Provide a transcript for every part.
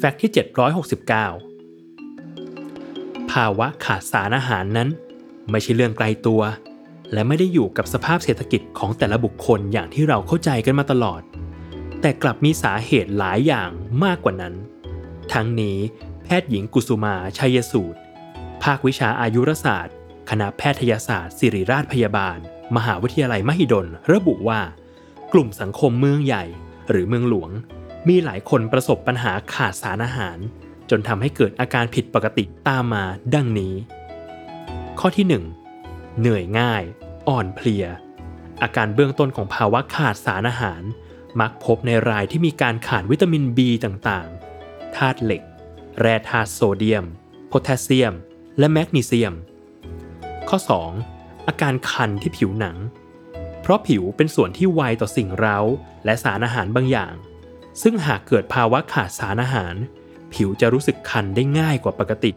แฟกต์ที่ 769 ภาวะขาดสารอาหารนั้น ไม่ใช่เรื่องไกลตัว และไม่ได้อยู่กับสภาพเศรษฐกิจของแต่ละบุคคลอย่างที่เราเข้าใจกันมาตลอด แต่กลับมีสาเหตุหลายอย่างมากกว่านั้น ทั้งนี้แพทย์หญิงกุสุมาชัยสูตร ภาควิชาอายุรศาสตร์ คณะแพทยศาสตร์ ศิริราชพยาบาล มหาวิทยาลัยมหิดล ระบุว่า กลุ่มสังคมเมืองใหญ่ หรือเมืองหลวง มีหลายคนประสบปัญหาขาดสารอาหาร จนทำให้เกิดอาการผิดปกติตามมาดังนี้ ข้อที่ 1. เหนื่อยง่าย อ่อนเพลีย อาการเบื้องต้นของภาวะขาดสารอาหาร มักพบในรายที่มีการขาดวิตามิน B ต่างๆ ธาตุเหล็ก แร่ธาตุโซเดียม โพแทสเซียม และแมกนีเซียม ข้อ 2. อาการคันที่ผิวหนัง เพราะผิวเป็นส่วนที่ไวต่อสิ่งเร้า และสารอาหารบางอย่าง ซึ่งหากเกิดภาวะขาดสารอาหาร ผิวจะรู้สึกคันได้ง่ายกว่าปกติ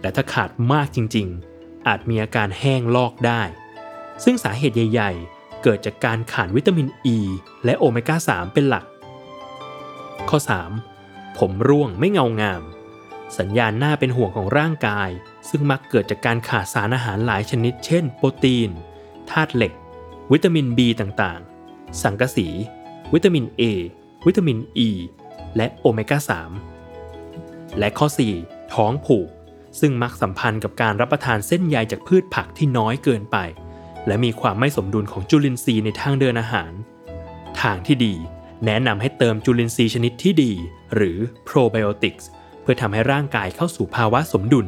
และถ้าขาดมากจริงๆ อาจมีอาการแห้งลอกได้ ซึ่งสาเหตุใหญ่ ๆ เกิดจากการขาดวิตามินอ e ีและโอเมก้า 3 เป็นหลัก ข้อ 3. ผมร่วงไม่เงางาม สัญญาณหน่าเป็นห่วงของร่างกาย ซึ่งมักเกิดจากการขาดสารอาหารหลายชนิด เช่น โปรตีนธาตุเหล็ก วิตามิน B ต่างๆ สังกะสี วิตามิน A วิตามิน E และโอเมก้า 3 และข้อ 4 ท้องผูก ซึ่งมักสัมพันธ์กับการรับประทานเส้นใยจากพืชผักที่น้อยเกินไป และมีความไม่สมดุลของจุลินทรีย์ในทางเดินอาหาร ทางที่ดี แนะนำให้เติมจุลินทรีย์ชนิดที่ดี หรือ probiotics เพื่อทำให้ร่างกายเข้าสู่ภาวะสมดุล